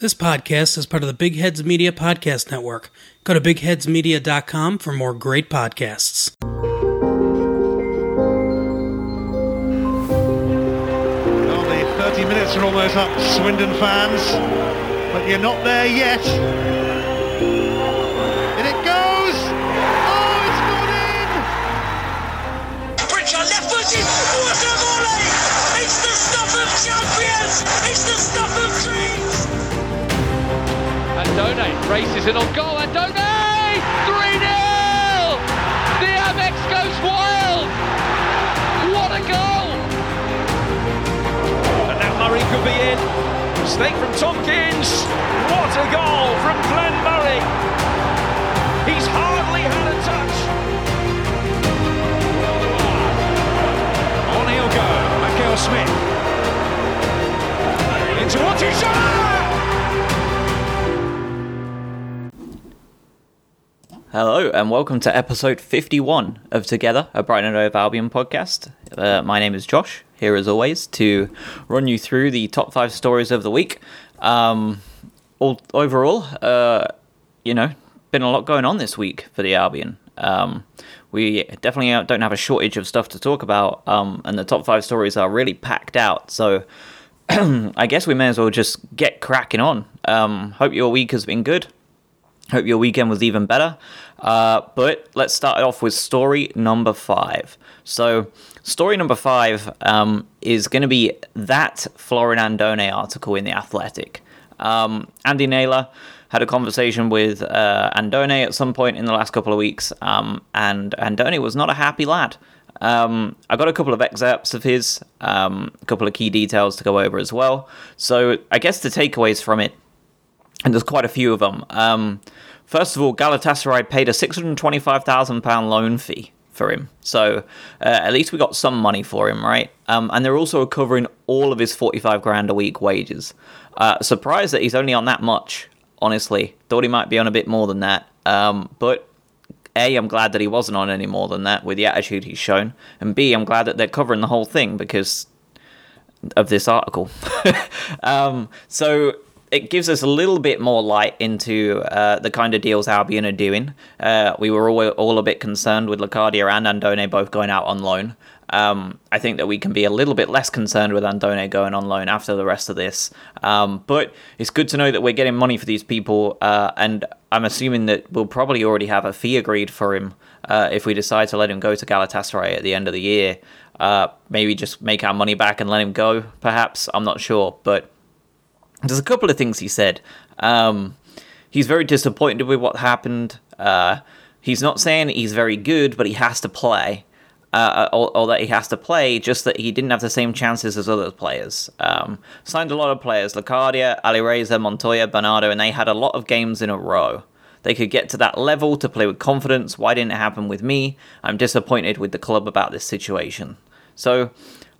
This podcast is part of the Big Heads Media Podcast Network. Go to bigheadsmedia.com for more great podcasts. Well, the 30 minutes are almost up, Swindon fans, but you're not there yet. And it goes! Oh, it's gone in! Pritchard left footed. What a volley! It's the stuff of champions. It's the stuff of dreams. Andone races it on goal. Andone! 3 0! The Amex goes wild! What a goal! And now Murray could be in. Mistake from Tompkins. What a goal from Glenn Murray. He's hardly had a touch. On he'll go. Michael Smith. Into what Hello and welcome to episode 51 of Together, a Brighton and Hove Albion podcast. Uh, my name is Josh, here as always to run you through the top five stories of the week. Um, all, overall, uh, you know, been a lot going on this week for the Albion. Um, we definitely don't have a shortage of stuff to talk about, um, and the top five stories are really packed out. So I guess we may as well just get cracking on. Um, hope your week has been good. Hope your weekend was even better. Uh, but let's start off with story number five. So, story number five um, is going to be that Florin Andone article in The Athletic. Um, Andy Naylor had a conversation with uh, Andone at some point in the last couple of weeks, um, and Andone was not a happy lad. Um, I got a couple of excerpts of his, um, a couple of key details to go over as well. So, I guess the takeaways from it and there's quite a few of them. Um, first of all, Galatasaray paid a £625,000 loan fee for him. So uh, at least we got some money for him, right? Um, and they're also covering all of his 45 grand a week wages. Uh, surprised that he's only on that much, honestly. Thought he might be on a bit more than that. Um, but A, I'm glad that he wasn't on any more than that with the attitude he's shown. And B, I'm glad that they're covering the whole thing because of this article. um, so it gives us a little bit more light into uh, the kind of deals Albion are doing. Uh, we were all, all a bit concerned with Locadia and Andone both going out on loan. Um, I think that we can be a little bit less concerned with Andone going on loan after the rest of this. Um, but it's good to know that we're getting money for these people, uh, and I'm assuming that we'll probably already have a fee agreed for him uh, if we decide to let him go to Galatasaray at the end of the year. Uh, maybe just make our money back and let him go, perhaps. I'm not sure, but there's a couple of things he said. Um, he's very disappointed with what happened. Uh, he's not saying he's very good, but he has to play. Uh, or, or, that he has to play, just that he didn't have the same chances as other players. Um, signed a lot of players, Locadia, Alireza, Montoya, Bernardo, and they had a lot of games in a row. They could get to that level to play with confidence. Why didn't it happen with me? I'm disappointed with the club about this situation. So,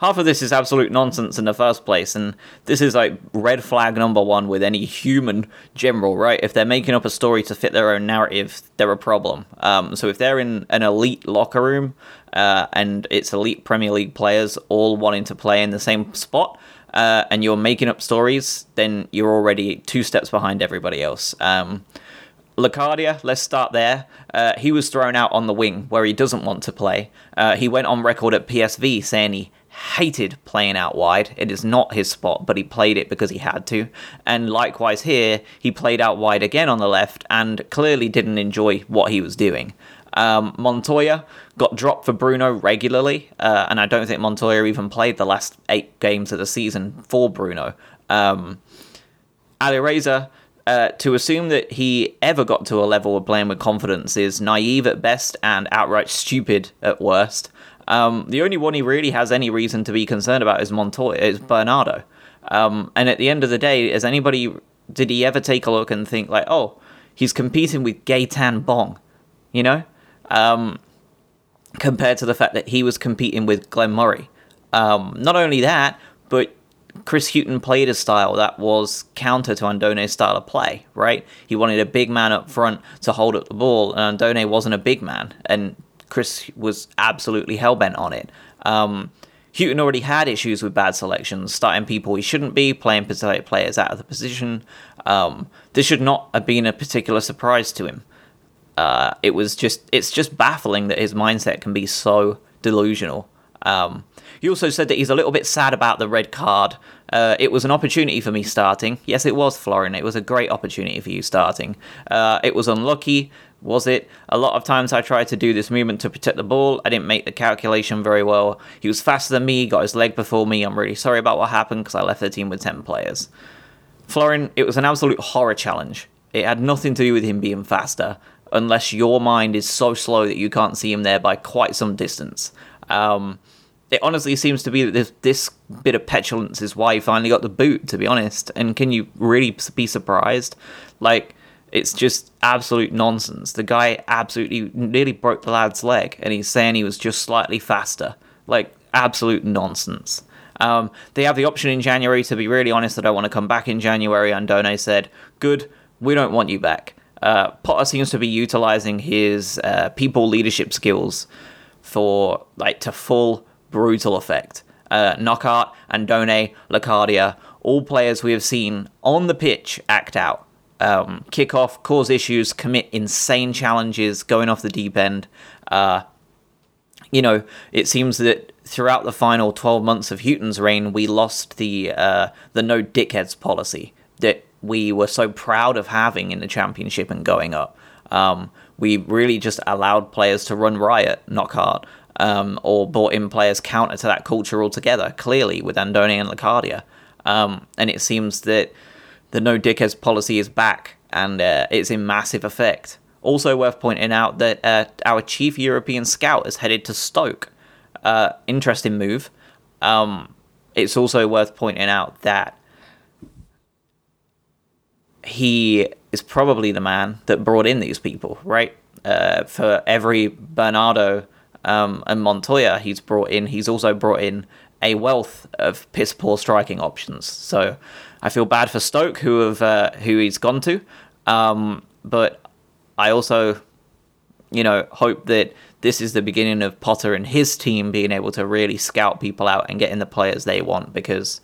half of this is absolute nonsense in the first place, and this is like red flag number one with any human general, right? If they're making up a story to fit their own narrative, they're a problem. Um, so if they're in an elite locker room uh, and it's elite Premier League players all wanting to play in the same spot, uh, and you're making up stories, then you're already two steps behind everybody else. Um, Locadia, let's start there. Uh, he was thrown out on the wing where he doesn't want to play. Uh, he went on record at PSV saying he hated playing out wide. It is not his spot, but he played it because he had to. And likewise here, he played out wide again on the left and clearly didn't enjoy what he was doing. Um, Montoya got dropped for Bruno regularly, uh, and I don't think Montoya even played the last eight games of the season for Bruno. Um, Alireza, uh, to assume that he ever got to a level of playing with confidence is naive at best and outright stupid at worst. Um, the only one he really has any reason to be concerned about is Montoya, is Bernardo. Um, and at the end of the day, has anybody did he ever take a look and think like, oh, he's competing with Gaetan Bong, you know, um, compared to the fact that he was competing with Glenn Murray. Um, not only that, but Chris Hughton played a style that was counter to Andone's style of play, right? He wanted a big man up front to hold up the ball, and Andone wasn't a big man, and Chris was absolutely hellbent on it. Um, already had issues with bad selections, starting people he shouldn't be, playing players out of the position. Um, this should not have been a particular surprise to him. Uh, it was just it's just baffling that his mindset can be so delusional. Um, he also said that he's a little bit sad about the red card. Uh, it was an opportunity for me starting. Yes, it was, Florin. It was a great opportunity for you starting. Uh, it was unlucky, was it? A lot of times I tried to do this movement to protect the ball. I didn't make the calculation very well. He was faster than me, got his leg before me. I'm really sorry about what happened because I left the team with 10 players. Florin, it was an absolute horror challenge. It had nothing to do with him being faster, unless your mind is so slow that you can't see him there by quite some distance. Um, it honestly seems to be that this, this bit of petulance is why he finally got the boot, to be honest. And can you really be surprised? Like, it's just absolute nonsense. The guy absolutely nearly broke the lad's leg, and he's saying he was just slightly faster. Like, absolute nonsense. Um, they have the option in January, to be really honest, that I want to come back in January. And Done said, Good, we don't want you back. Uh, Potter seems to be utilizing his uh, people leadership skills for, like, to full brutal effect. Uh, Knockaert, Andone, Locadia, all players we have seen on the pitch act out. Um, kick off, cause issues, commit insane challenges, going off the deep end. Uh, you know, it seems that throughout the final 12 months of Hughton's reign, we lost the uh, the no dickheads policy that we were so proud of having in the championship and going up. Um, we really just allowed players to run riot, Knockaert um, or brought in players counter to that culture altogether, clearly, with Andone and Locadia. Um, and it seems that the no dickheads policy is back and uh, it's in massive effect. Also, worth pointing out that uh, our chief European scout is headed to Stoke. Uh, interesting move. Um, it's also worth pointing out that he is probably the man that brought in these people, right? Uh, for every Bernardo um, and Montoya he's brought in, he's also brought in a wealth of piss poor striking options. So I feel bad for Stoke, who have uh, who he's gone to, um, but I also, you know, hope that this is the beginning of Potter and his team being able to really scout people out and getting the players they want. Because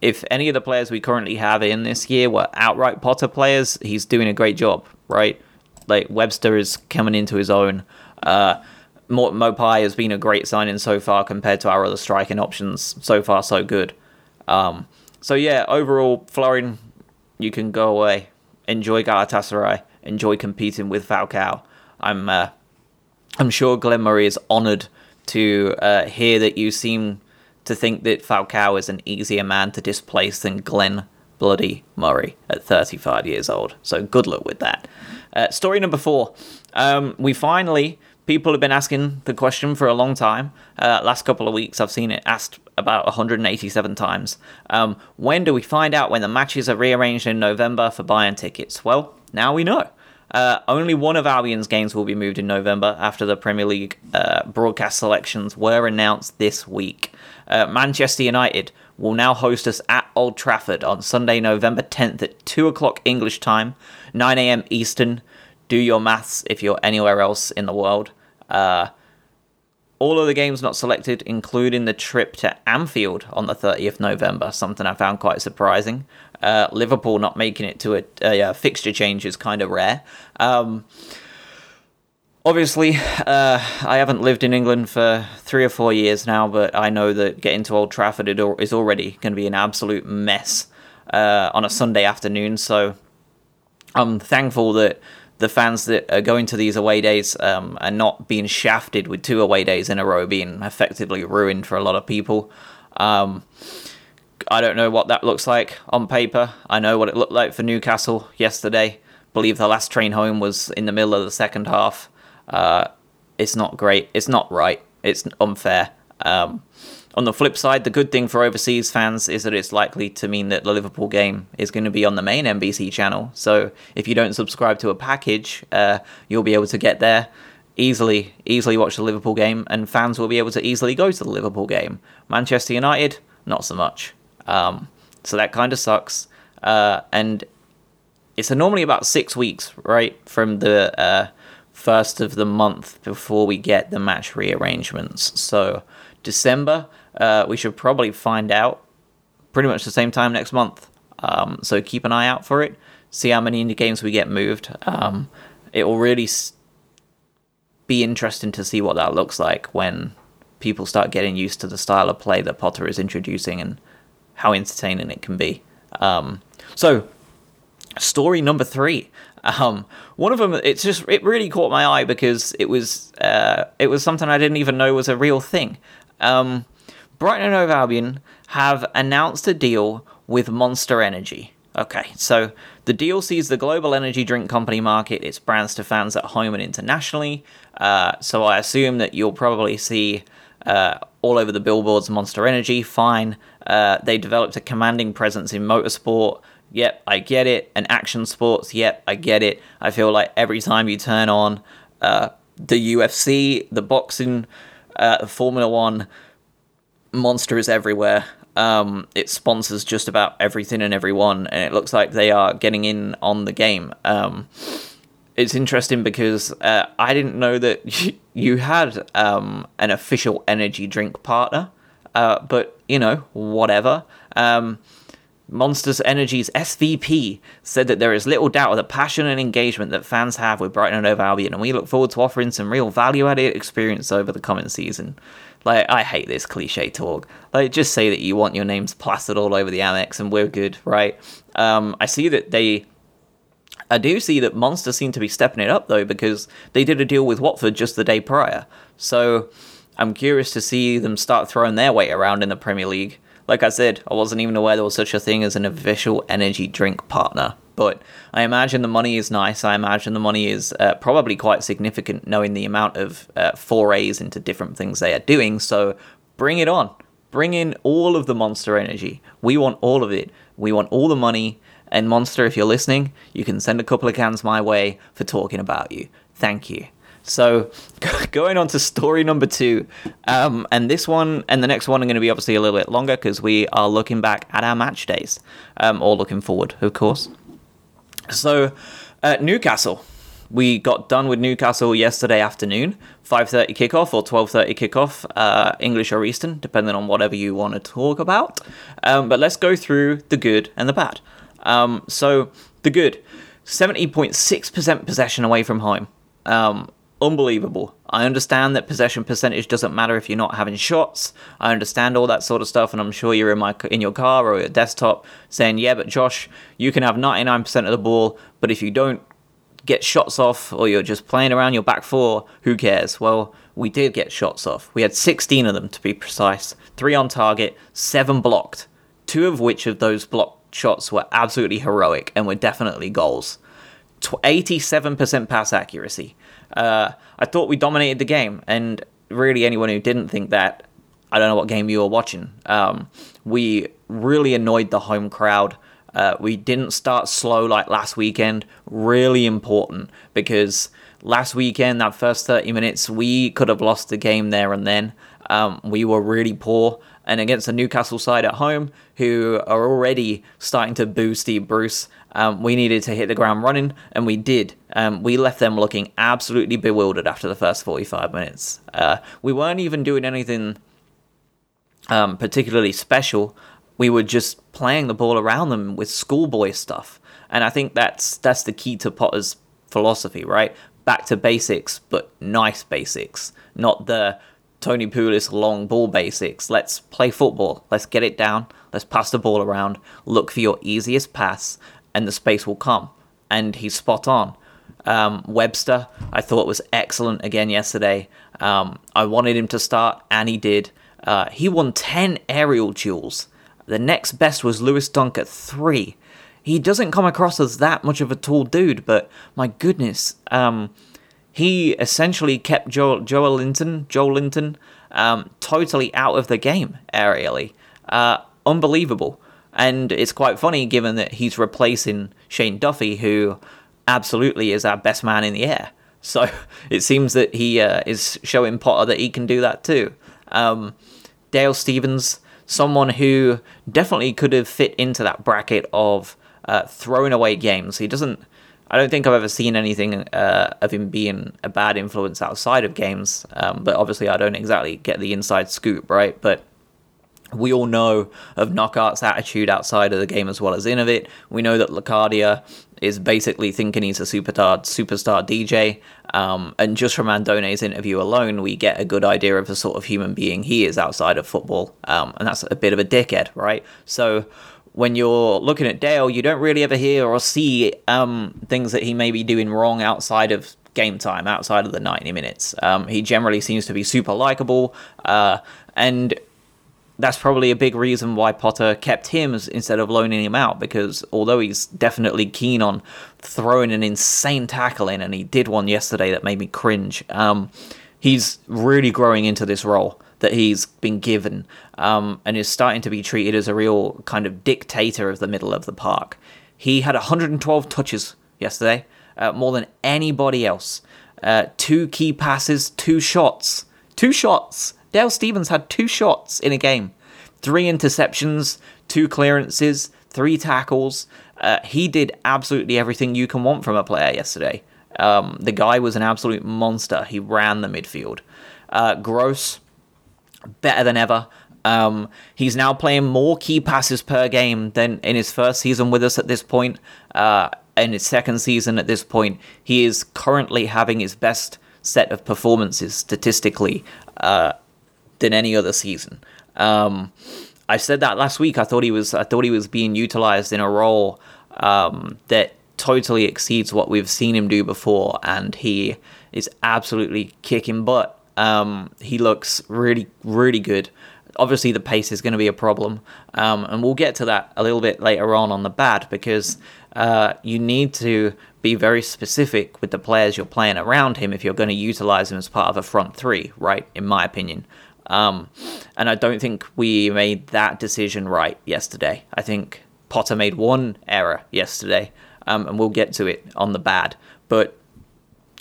if any of the players we currently have in this year were outright Potter players, he's doing a great job, right? Like Webster is coming into his own. Uh, Maupay has been a great signing so far compared to our other striking options. So far, so good. Um, so yeah, overall, Florin, you can go away, enjoy Galatasaray, enjoy competing with Falcao. I'm uh, I'm sure Glenn Murray is honoured to uh, hear that you seem to think that Falcao is an easier man to displace than Glenn Bloody Murray at 35 years old. So good luck with that. Uh, story number four. Um, we finally people have been asking the question for a long time. Uh, last couple of weeks, I've seen it asked about 187 times. Um, when do we find out when the matches are rearranged in November for buying tickets? Well, now we know. Uh, only one of Albion's games will be moved in November after the Premier League uh, broadcast selections were announced this week. Uh, Manchester United will now host us at Old Trafford on Sunday, November 10th at 2 o'clock English time, 9 a.m. Eastern. Do your maths if you're anywhere else in the world. Uh, all of the games not selected, including the trip to Anfield on the 30th November, something I found quite surprising. Uh, Liverpool not making it to a, a, a fixture change is kind of rare. Um, obviously, uh, I haven't lived in England for three or four years now, but I know that getting to Old Trafford is already going to be an absolute mess uh, on a Sunday afternoon. So I'm thankful that the fans that are going to these away days um, are not being shafted with two away days in a row, being effectively ruined for a lot of people. Um, I don't know what that looks like on paper. I know what it looked like for Newcastle yesterday. believe the last train home was in the middle of the second half. Uh, it's not great. It's not right. It's unfair. Um, on the flip side, the good thing for overseas fans is that it's likely to mean that the Liverpool game is going to be on the main NBC channel. So if you don't subscribe to a package, uh, you'll be able to get there easily, easily watch the Liverpool game, and fans will be able to easily go to the Liverpool game. Manchester United, not so much. Um, so that kind of sucks. Uh, and it's normally about six weeks, right, from the uh, first of the month before we get the match rearrangements. So December uh, we should probably find out pretty much the same time next month. Um, so keep an eye out for it. see how many indie games we get moved. Um, it will really be interesting to see what that looks like when people start getting used to the style of play that Potter is introducing and how entertaining it can be. Um, so, story number three. Um, one of them, it's just it really caught my eye because it was uh, it was something I didn't even know was a real thing. Um, Brighton and Hove Albion have announced a deal with Monster Energy. Okay, so the deal sees the global energy drink company market its brands to fans at home and internationally. Uh, so I assume that you'll probably see uh, all over the billboards Monster Energy. Fine. Uh, they developed a commanding presence in motorsport. Yep, I get it. And action sports. Yep, I get it. I feel like every time you turn on uh, the UFC, the boxing, uh, Formula One, Monster is everywhere. Um, it sponsors just about everything and everyone, and it looks like they are getting in on the game. Um, it's interesting because uh, I didn't know that you had um, an official energy drink partner, uh, but you know, whatever. Um, Monsters Energy's SVP said that there is little doubt of the passion and engagement that fans have with Brighton and Hove Albion, and we look forward to offering some real value-added experience over the coming season. Like, I hate this cliche talk. Like, just say that you want your names plastered all over the Amex, and we're good, right? Um, I see that they I do see that Monster seem to be stepping it up though because they did a deal with Watford just the day prior. So I'm curious to see them start throwing their weight around in the Premier League. Like I said, I wasn't even aware there was such a thing as an official energy drink partner. But I imagine the money is nice. I imagine the money is uh, probably quite significant, knowing the amount of uh, forays into different things they are doing. So bring it on. Bring in all of the monster energy. We want all of it. We want all the money. And Monster, if you're listening, you can send a couple of cans my way for talking about you. Thank you. So, going on to story number two, um, and this one and the next one are going to be obviously a little bit longer because we are looking back at our match days, um, or looking forward, of course. So, uh, Newcastle, we got done with Newcastle yesterday afternoon, 5:30 kickoff or 12:30 kickoff, uh, English or Eastern, depending on whatever you want to talk about. Um, but let's go through the good and the bad. Um, so the good, 70.6% possession away from home. Um, unbelievable. I understand that possession percentage doesn't matter if you're not having shots. I understand all that sort of stuff, and I'm sure you're in my in your car or your desktop saying, "Yeah, but Josh, you can have 99% of the ball, but if you don't get shots off or you're just playing around your back four, who cares?" Well, we did get shots off. We had 16 of them to be precise, three on target, seven blocked. Two of which of those blocked shots were absolutely heroic and were definitely goals. 87% pass accuracy. Uh, I thought we dominated the game, and really, anyone who didn't think that, I don't know what game you were watching. Um, we really annoyed the home crowd. Uh, we didn't start slow like last weekend. Really important because last weekend, that first 30 minutes, we could have lost the game there and then. Um, we were really poor. And against the Newcastle side at home, who are already starting to boo Steve Bruce, um, we needed to hit the ground running, and we did. Um, we left them looking absolutely bewildered after the first 45 minutes. Uh, we weren't even doing anything um, particularly special. We were just playing the ball around them with schoolboy stuff, and I think that's that's the key to Potter's philosophy, right? Back to basics, but nice basics, not the Tony Pulis long ball basics. Let's play football. Let's get it down. Let's pass the ball around. Look for your easiest pass, and the space will come. And he's spot on. Um, Webster, I thought was excellent again yesterday. Um, I wanted him to start, and he did. Uh, he won 10 aerial duels. The next best was Lewis Dunk at 3. He doesn't come across as that much of a tall dude, but my goodness, um, he essentially kept Joel, Joelinton, Joel Linton, um, totally out of the game aerially. Uh, unbelievable. And it's quite funny given that he's replacing Shane Duffy, who absolutely is our best man in the air. So it seems that he uh, is showing Potter that he can do that too. Um, Dale Stephens, someone who definitely could have fit into that bracket of uh, throwing away games. He doesn't. I don't think I've ever seen anything uh, of him being a bad influence outside of games, um, but obviously I don't exactly get the inside scoop, right? But We all know of Knockaert's attitude outside of the game as well as in of it. We know that Locadia is basically thinking he's a superstar superstar DJ. Um, and just from Andone's interview alone, we get a good idea of the sort of human being he is outside of football. Um, and that's a bit of a dickhead, right? So when you're looking at Dale, you don't really ever hear or see um, things that he may be doing wrong outside of game time, outside of the 90 minutes. Um, he generally seems to be super likable. Uh, and that's probably a big reason why Potter kept him instead of loaning him out because although he's definitely keen on throwing an insane tackle in, and he did one yesterday that made me cringe, um, he's really growing into this role that he's been given um, and is starting to be treated as a real kind of dictator of the middle of the park. He had 112 touches yesterday, uh, more than anybody else. Uh, two key passes, two shots. Two shots Dale Stephens had two shots in a game, three interceptions, two clearances, three tackles. Uh, he did absolutely everything you can want from a player yesterday. Um, the guy was an absolute monster. He ran the midfield. Uh, Gross, better than ever. Um, he's now playing more key passes per game than in his first season with us at this point. Uh, in his second season at this point, he is currently having his best set of performances statistically uh, than any other season. Um, I said that last week. I thought he was. I thought he was being utilized in a role um, that totally exceeds what we've seen him do before, and he is absolutely kicking butt. Um, he looks really, really good. Obviously, the pace is going to be a problem, um, and we'll get to that a little bit later on on the bad because uh, you need to be very specific with the players you're playing around him if you're going to utilize him as part of a front three, right? In my opinion. Um, and I don't think we made that decision right yesterday. I think Potter made one error yesterday, um, and we'll get to it on the bad. But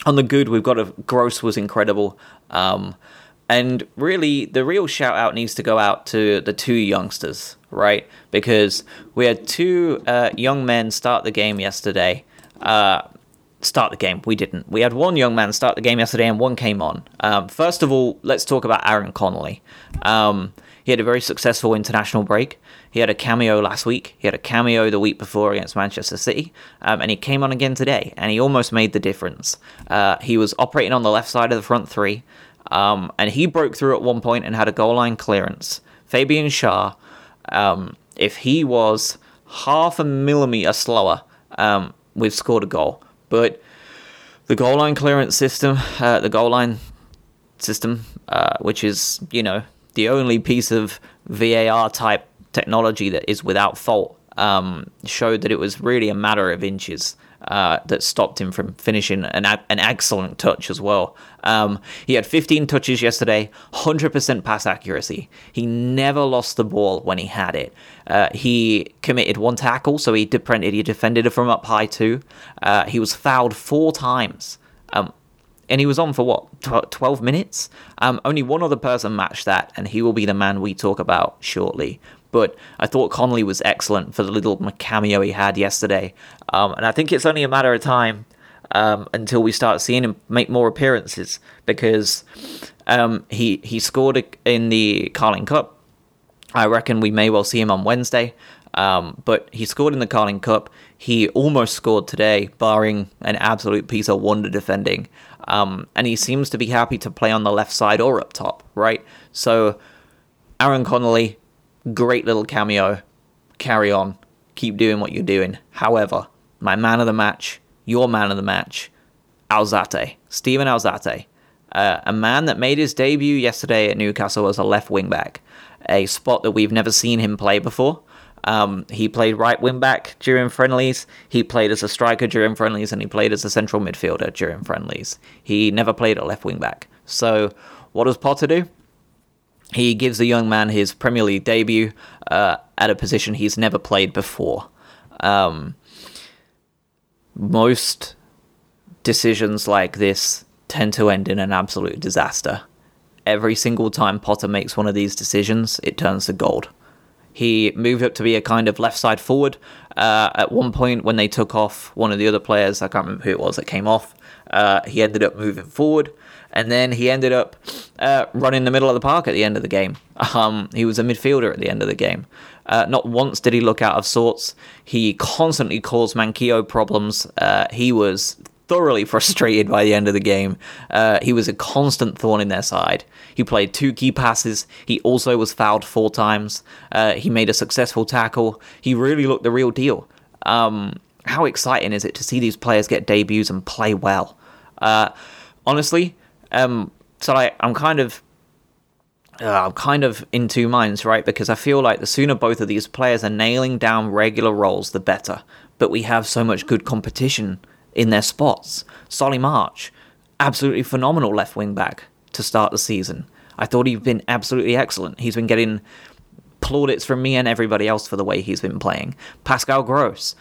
on the good, we've got a Gross was incredible. Um, and really, the real shout out needs to go out to the two youngsters, right? Because we had two uh, young men start the game yesterday. Uh, start the game. We didn't. We had one young man start the game yesterday, and one came on. Um, first of all, let's talk about Aaron Connolly. Um, he had a very successful international break. He had a cameo last week. He had a cameo the week before against Manchester City, um, and he came on again today, and he almost made the difference. Uh, he was operating on the left side of the front three, um, and he broke through at one point and had a goal line clearance. Fabian Schär, um, if he was half a millimeter slower, um, we've scored a goal. But the goal line clearance system, uh, the goal line system, uh, which is you know the only piece of VAR type technology that is without fault, um, showed that it was really a matter of inches uh, that stopped him from finishing an, an excellent touch as well. Um, he had 15 touches yesterday, 100% pass accuracy. He never lost the ball when he had it. Uh, he committed one tackle, so he defended, he defended from up high too. Uh, he was fouled four times. Um, and he was on for what 12 minutes um, only one other person matched that and he will be the man we talk about shortly but I thought Connolly was excellent for the little cameo he had yesterday. Um, and I think it's only a matter of time um, until we start seeing him make more appearances because um, he he scored in the Carling Cup. I reckon we may well see him on Wednesday. Um, but he scored in the Carling Cup. He almost scored today, barring an absolute piece of wonder defending. Um, and he seems to be happy to play on the left side or up top, right? So, Aaron Connolly, Great little cameo. Carry on. Keep doing what you're doing. However, my man of the match, your man of the match, Alzate, Steven Alzate, uh, a man that made his debut yesterday at Newcastle as a left wing back, a spot that we've never seen him play before. Um, he played right wing back during friendlies. He played as a striker during friendlies, and he played as a central midfielder during friendlies. He never played at left wing back. So, what does Potter do? He gives the young man his Premier League debut uh, at a position he's never played before. Um, most decisions like this tend to end in an absolute disaster. Every single time Potter makes one of these decisions, it turns to gold. He moved up to be a kind of left side forward. Uh, at one point, when they took off one of the other players, I can't remember who it was that came off, uh, he ended up moving forward and then he ended up uh, running the middle of the park at the end of the game. Um, he was a midfielder at the end of the game. Uh, not once did he look out of sorts. He constantly caused Manquillo problems. Uh, he was thoroughly frustrated by the end of the game. Uh, he was a constant thorn in their side. He played two key passes. He also was fouled four times. Uh, he made a successful tackle. He really looked the real deal. Um, how exciting is it to see these players get debuts and play well? Uh, honestly, um, so I, I'm kind of uh, I'm kind of in two minds, right? Because I feel like the sooner both of these players are nailing down regular roles, the better. But we have so much good competition in their spots. Solly March, absolutely phenomenal left wing back to start the season. I thought he'd been absolutely excellent. He's been getting plaudits from me and everybody else for the way he's been playing. Pascal Gross,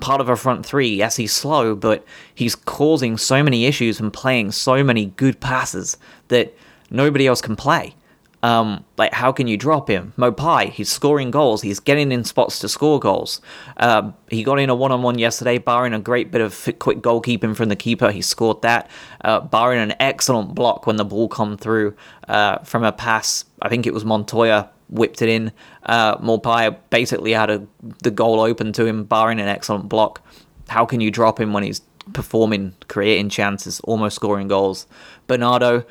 part of a front three. Yes, he's slow, but he's causing so many issues and playing so many good passes that nobody else can play. Um, like, how can you drop him? Maupay, he's scoring goals. He's getting in spots to score goals. Uh, he got in a one-on-one yesterday, barring a great bit of quick goalkeeping from the keeper. He scored that, uh, barring an excellent block when the ball come through uh, from a pass. I think it was Montoya whipped it in. Uh, Maupay basically had a, the goal open to him, barring an excellent block. How can you drop him when he's performing, creating chances, almost scoring goals? Bernardo,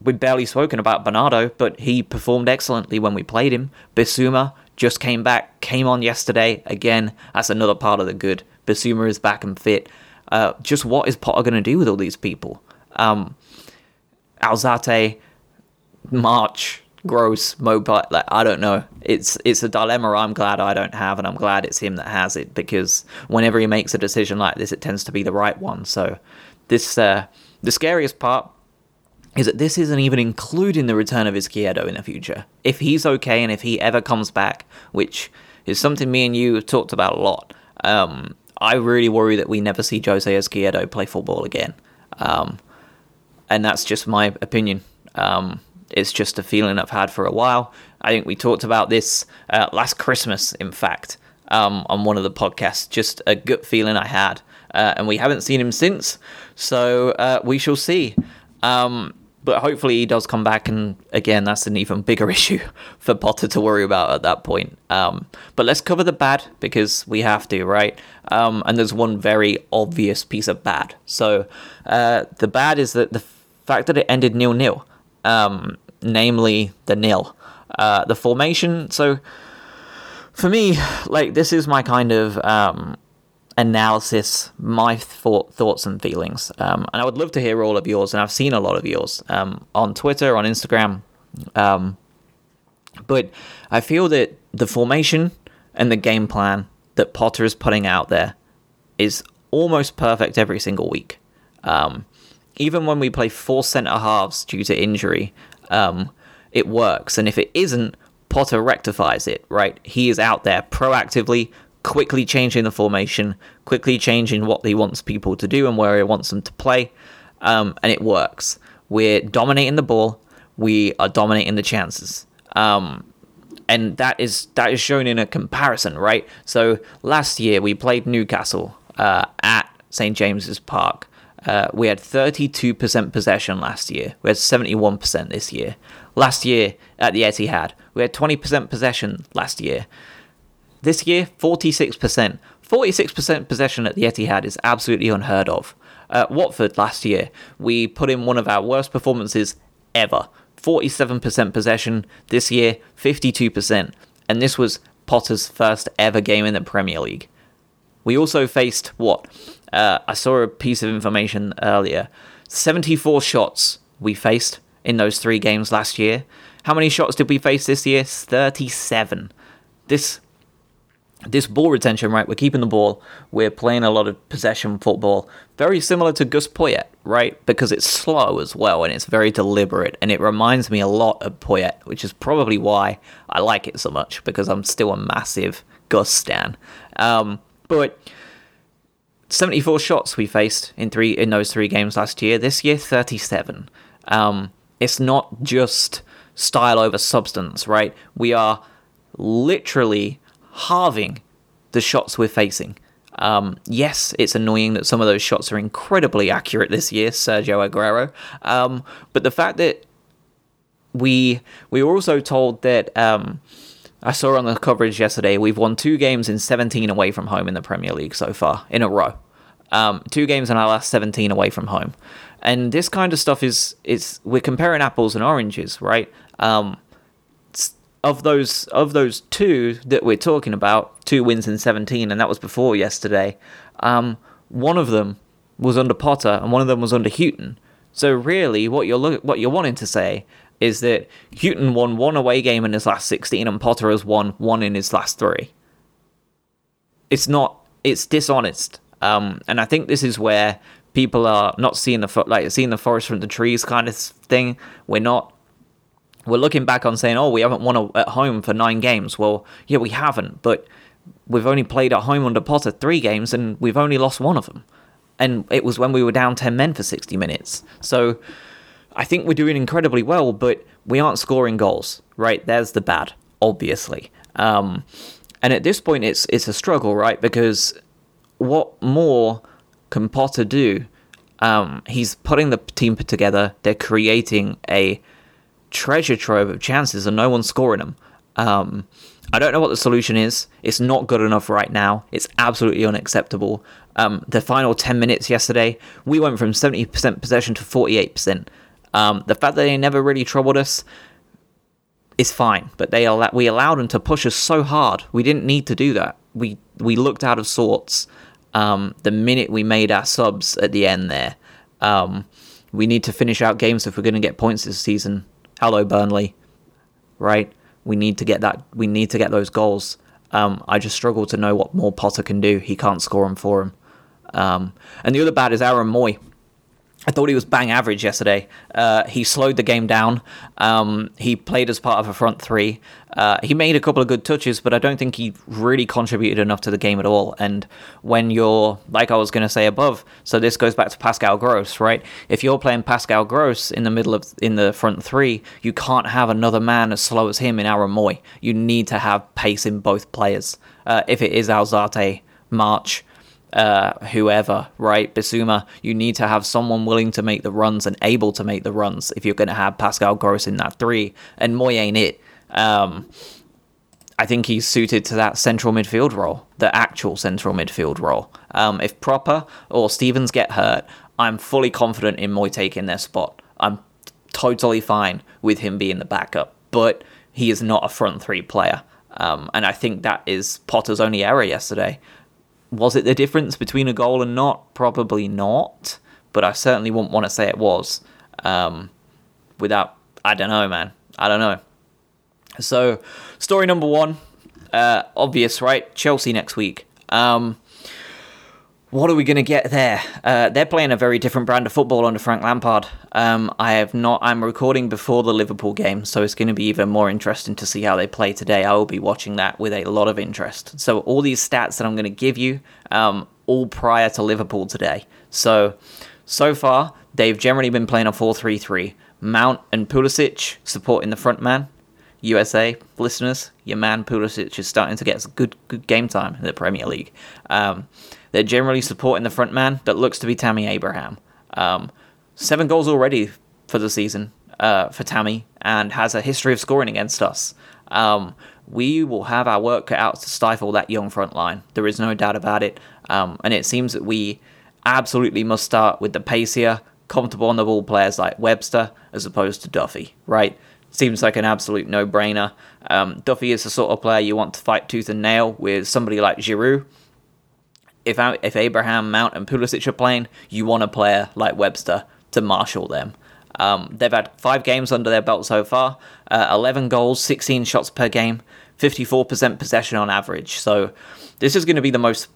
we'd barely spoken about Bernardo, but he performed excellently when we played him. Bissouma just came back, came on yesterday. Again, that's another part of the good. Bissouma is back and fit. Uh, just what is Potter going to do with all these people? Um, Alzate, March, Gross, Maupay, like I don't know. It's it's a dilemma I'm glad I don't have, and I'm glad it's him that has it because whenever he makes a decision like this, it tends to be the right one. So this uh, the scariest part is that this isn't even including the return of Izquierdo in the future. If he's okay and if he ever comes back, which is something me and you have talked about a lot, um, I really worry that we never see Jose Izquierdo play football again. Um, and that's just my opinion. Um, it's just a feeling I've had for a while. I think we talked about this uh, last Christmas, in fact, um, on one of the podcasts. Just a gut feeling I had. Uh, and we haven't seen him since, so uh, we shall see. Um, but hopefully he does come back, and again, that's an even bigger issue for Potter to worry about at that point. Um, but let's cover the bad because we have to, right? Um, and there's one very obvious piece of bad. So uh, the bad is that the fact that it ended nil nil, um, namely the nil, uh, the formation. So for me, like this is my kind of um, analysis, my thought, thoughts and feelings. Um, and I would love to hear all of yours, and I've seen a lot of yours um, on Twitter, on Instagram. Um, but I feel that the formation and the game plan that Potter is putting out there is almost perfect every single week. Um, even when we play four centre halves due to injury, um, it works. And if it isn't, Potter rectifies it, right? He is out there proactively quickly changing the formation, quickly changing what he wants people to do and where he wants them to play, um, and it works. We're dominating the ball, we are dominating the chances. Um, and that is that is shown in a comparison, right? So last year we played Newcastle uh, at St James's Park. Uh, we had 32% possession last year. We had 71% this year. Last year at the Etihad, we had 20% possession last year. This year, 46%. 46% possession at the Etihad is absolutely unheard of. Uh, Watford last year, we put in one of our worst performances ever. 47% possession. This year, 52%. And this was Potter's first ever game in the Premier League. We also faced what? Uh, I saw a piece of information earlier. 74 shots we faced in those three games last year. How many shots did we face this year? 37. This this ball retention, right? We're keeping the ball. We're playing a lot of possession football, very similar to Gus Poyet, right? Because it's slow as well and it's very deliberate, and it reminds me a lot of Poyet, which is probably why I like it so much because I'm still a massive Gus stan. Um, but 74 shots we faced in three in those three games last year. This year, 37. Um, it's not just style over substance, right? We are literally halving the shots we're facing. Um, yes, it's annoying that some of those shots are incredibly accurate this year, Sergio Aguero. Um, but the fact that we we were also told that um, I saw on the coverage yesterday we've won two games in 17 away from home in the Premier League so far in a row. Um, two games in our last 17 away from home, and this kind of stuff is is we're comparing apples and oranges, right? Um, of those of those two that we're talking about, two wins in 17, and that was before yesterday. Um, one of them was under Potter, and one of them was under Hughton. So really, what you're look, what you're wanting to say is that Hughton won one away game in his last 16, and Potter has won one in his last three. It's not. It's dishonest, um, and I think this is where people are not seeing the like seeing the forest from the trees kind of thing. We're not we're looking back on saying, oh, we haven't won at home for nine games. Well, yeah, we haven't, but we've only played at home under Potter three games and we've only lost one of them. And it was when we were down 10 men for 60 minutes. So I think we're doing incredibly well, but we aren't scoring goals, right? There's the bad, obviously. Um, and at this point, it's it's a struggle, right? Because what more can Potter do? Um, he's putting the team together. They're creating a treasure trove of chances and no one's scoring them. Um, I don't know what the solution is. It's not good enough right now. It's absolutely unacceptable. Um, the final 10 minutes yesterday, we went from 70% possession to 48%. Um, the fact that they never really troubled us is fine, but they al- we allowed them to push us so hard. We didn't need to do that. We we looked out of sorts um, the minute we made our subs at the end there. Um, we need to finish out games if we're going to get points this season hello Burnley, right? We need to get that. We need to get those goals. Um, I just struggle to know what more Potter can do. He can't score them for him. Um, and the other bad is Aaron Mooy. I thought he was bang average yesterday. Uh, he slowed the game down. Um, he played as part of a front three. Uh, he made a couple of good touches, but I don't think he really contributed enough to the game at all. And when you're, like I was going to say above, so this goes back to Pascal Gross, right? If you're playing Pascal Gross in the middle of in the front three, you can't have another man as slow as him in Aaron Mooy. You need to have pace in both players. Uh, if it is Alzate, March, uh, whoever, right? Bissouma, you need to have someone willing to make the runs and able to make the runs if you're going to have Pascal Gross in that three. And Mooy ain't it. Um, I think he's suited to that central midfield role, the actual central midfield role. Um, if Propper or Stephens get hurt, I'm fully confident in Mooy taking their spot. I'm totally fine with him being the backup, but he is not a front three player. Um, and I think that is Potter's only error yesterday. Was it the difference between a goal and not? Probably not, but I certainly wouldn't want to say it was. Um, without, I don't know, man. I don't know. So, story number one, uh, obvious, right? Chelsea next week. Um, what are we going to get there? Uh, they're playing a very different brand of football under Frank Lampard. Um, I have not. I'm recording before the Liverpool game, so it's going to be even more interesting to see how they play today. I will be watching that with a lot of interest. So all these stats that I'm going to give you, um, all prior to Liverpool today. So so far they've generally been playing a 4-3-3. Mount and Pulisic supporting the front man. USA listeners, your man Pulisic is starting to get good good game time in the Premier League. Um, they're generally supporting the front man that looks to be Tammy Abraham. Um, seven goals already for the season uh, for Tammy and has a history of scoring against us. Um, we will have our work cut out to stifle that young front line. There is no doubt about it. Um, and it seems that we absolutely must start with the pacier, comfortable on the ball players like Webster as opposed to Duffy, right? Seems like an absolute no brainer. Um, Duffy is the sort of player you want to fight tooth and nail with somebody like Giroud if if Abraham, Mount, and Pulisic are playing, you want a player like Webster to marshal them. Um, they've had five games under their belt so far, uh, 11 goals, 16 shots per game, 54% possession on average. So this is going to be the most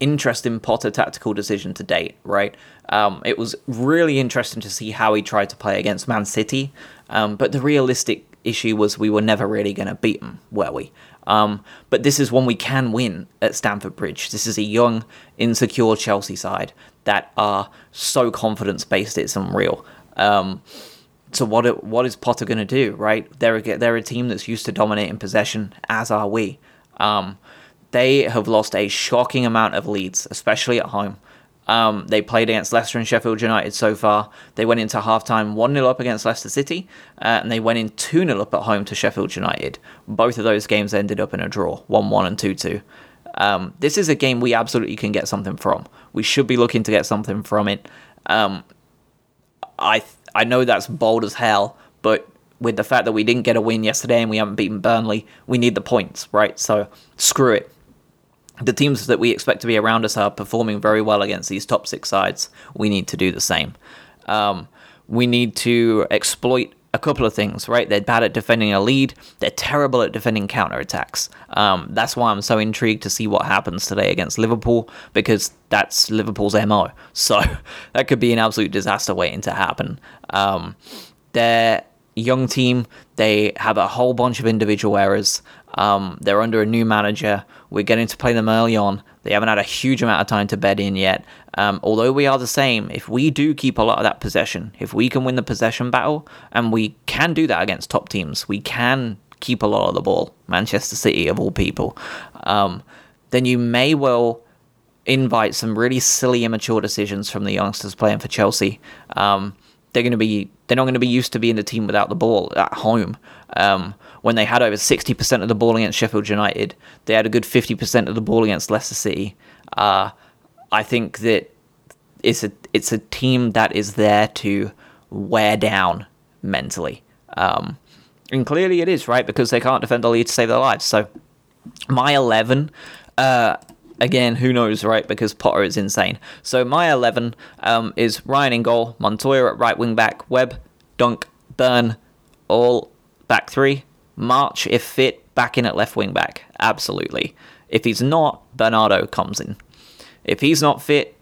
interesting Potter tactical decision to date, right? Um, it was really interesting to see how he tried to play against Man City, um, but the realistic issue was we were never really going to beat them, were we? Um, but this is one we can win at Stamford Bridge. This is a young, insecure Chelsea side that are so confidence based it's unreal. Um, so what what is Potter going to do? Right, they're a, they're a team that's used to dominating possession, as are we. Um, they have lost a shocking amount of leads, especially at home. Um, they played against Leicester and Sheffield United so far. They went into halftime 1 0 up against Leicester City, uh, and they went in 2 0 up at home to Sheffield United. Both of those games ended up in a draw 1 1 and 2 2. Um, this is a game we absolutely can get something from. We should be looking to get something from it. Um, I I know that's bold as hell, but with the fact that we didn't get a win yesterday and we haven't beaten Burnley, we need the points, right? So screw it the teams that we expect to be around us are performing very well against these top six sides. We need to do the same. Um, we need to exploit a couple of things, right? They're bad at defending a lead. They're terrible at defending counterattacks. Um, that's why I'm so intrigued to see what happens today against Liverpool because that's Liverpool's MO. So that could be an absolute disaster waiting to happen. Um, they're young team. They have a whole bunch of individual errors. Um, they're under a new manager. We're getting to play them early on. They haven't had a huge amount of time to bed in yet. Um, although we are the same, if we do keep a lot of that possession, if we can win the possession battle, and we can do that against top teams, we can keep a lot of the ball, Manchester City of all people, um, then you may well invite some really silly, immature decisions from the youngsters playing for Chelsea. Um, they're going to be they're not going to be used to being the team without the ball at home. Um, when they had over 60% of the ball against Sheffield United, they had a good 50% of the ball against Leicester City. Uh, I think that it's a it's a team that is there to wear down mentally. Um, and clearly it is, right? Because they can't defend the lead to save their lives. So my 11, uh, again, who knows, right? Because Potter is insane. So my 11 um, is Ryan in goal, Montoya at right wing back, Webb, Dunk, Burn, all back three. March, if fit, back in at left wing back. Absolutely. If he's not, Bernardo comes in. If he's not fit,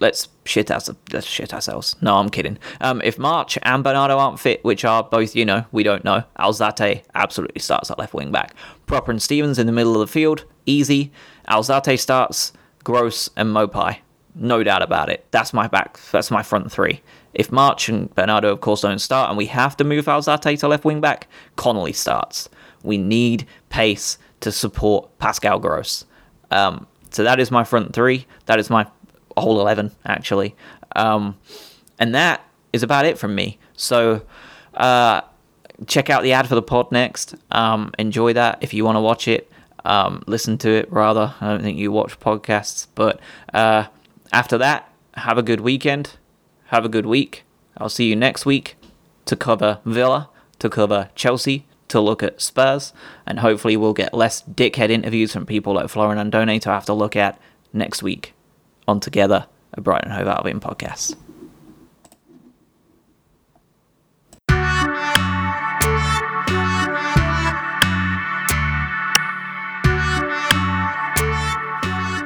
let's shit us let's shit ourselves. No, I'm kidding. Um, if March and Bernardo aren't fit, which are both, you know, we don't know, Alzate absolutely starts at left wing back. Propper and Stephens in the middle of the field, easy. Alzate starts, Gross and Maupay. No doubt about it. That's my back. That's my front three. If March and Bernardo, of course, don't start, and we have to move Alzate to left wing back, Connolly starts. We need pace to support Pascal Gross. Um, so that is my front three. That is my whole 11, actually. Um, and that is about it from me. So uh, check out the ad for the pod next. Um, enjoy that if you want to watch it. Um, listen to it, rather. I don't think you watch podcasts. But uh, after that, have a good weekend. Have a good week. I'll see you next week to cover Villa, to cover Chelsea, to look at Spurs, and hopefully we'll get less dickhead interviews from people like Florin Andone to have to look at next week on Together, a Brighton Hove Albion podcast.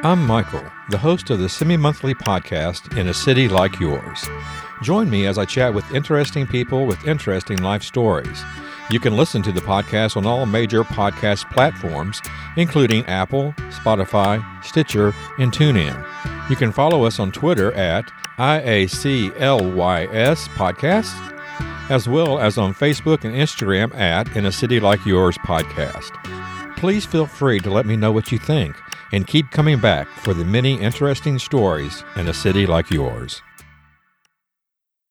I'm Michael, the host of the semi monthly podcast In a City Like Yours. Join me as I chat with interesting people with interesting life stories. You can listen to the podcast on all major podcast platforms, including Apple, Spotify, Stitcher, and TuneIn. You can follow us on Twitter at IACLYS Podcast, as well as on Facebook and Instagram at In a City Like Yours Podcast. Please feel free to let me know what you think and keep coming back for the many interesting stories in a city like yours.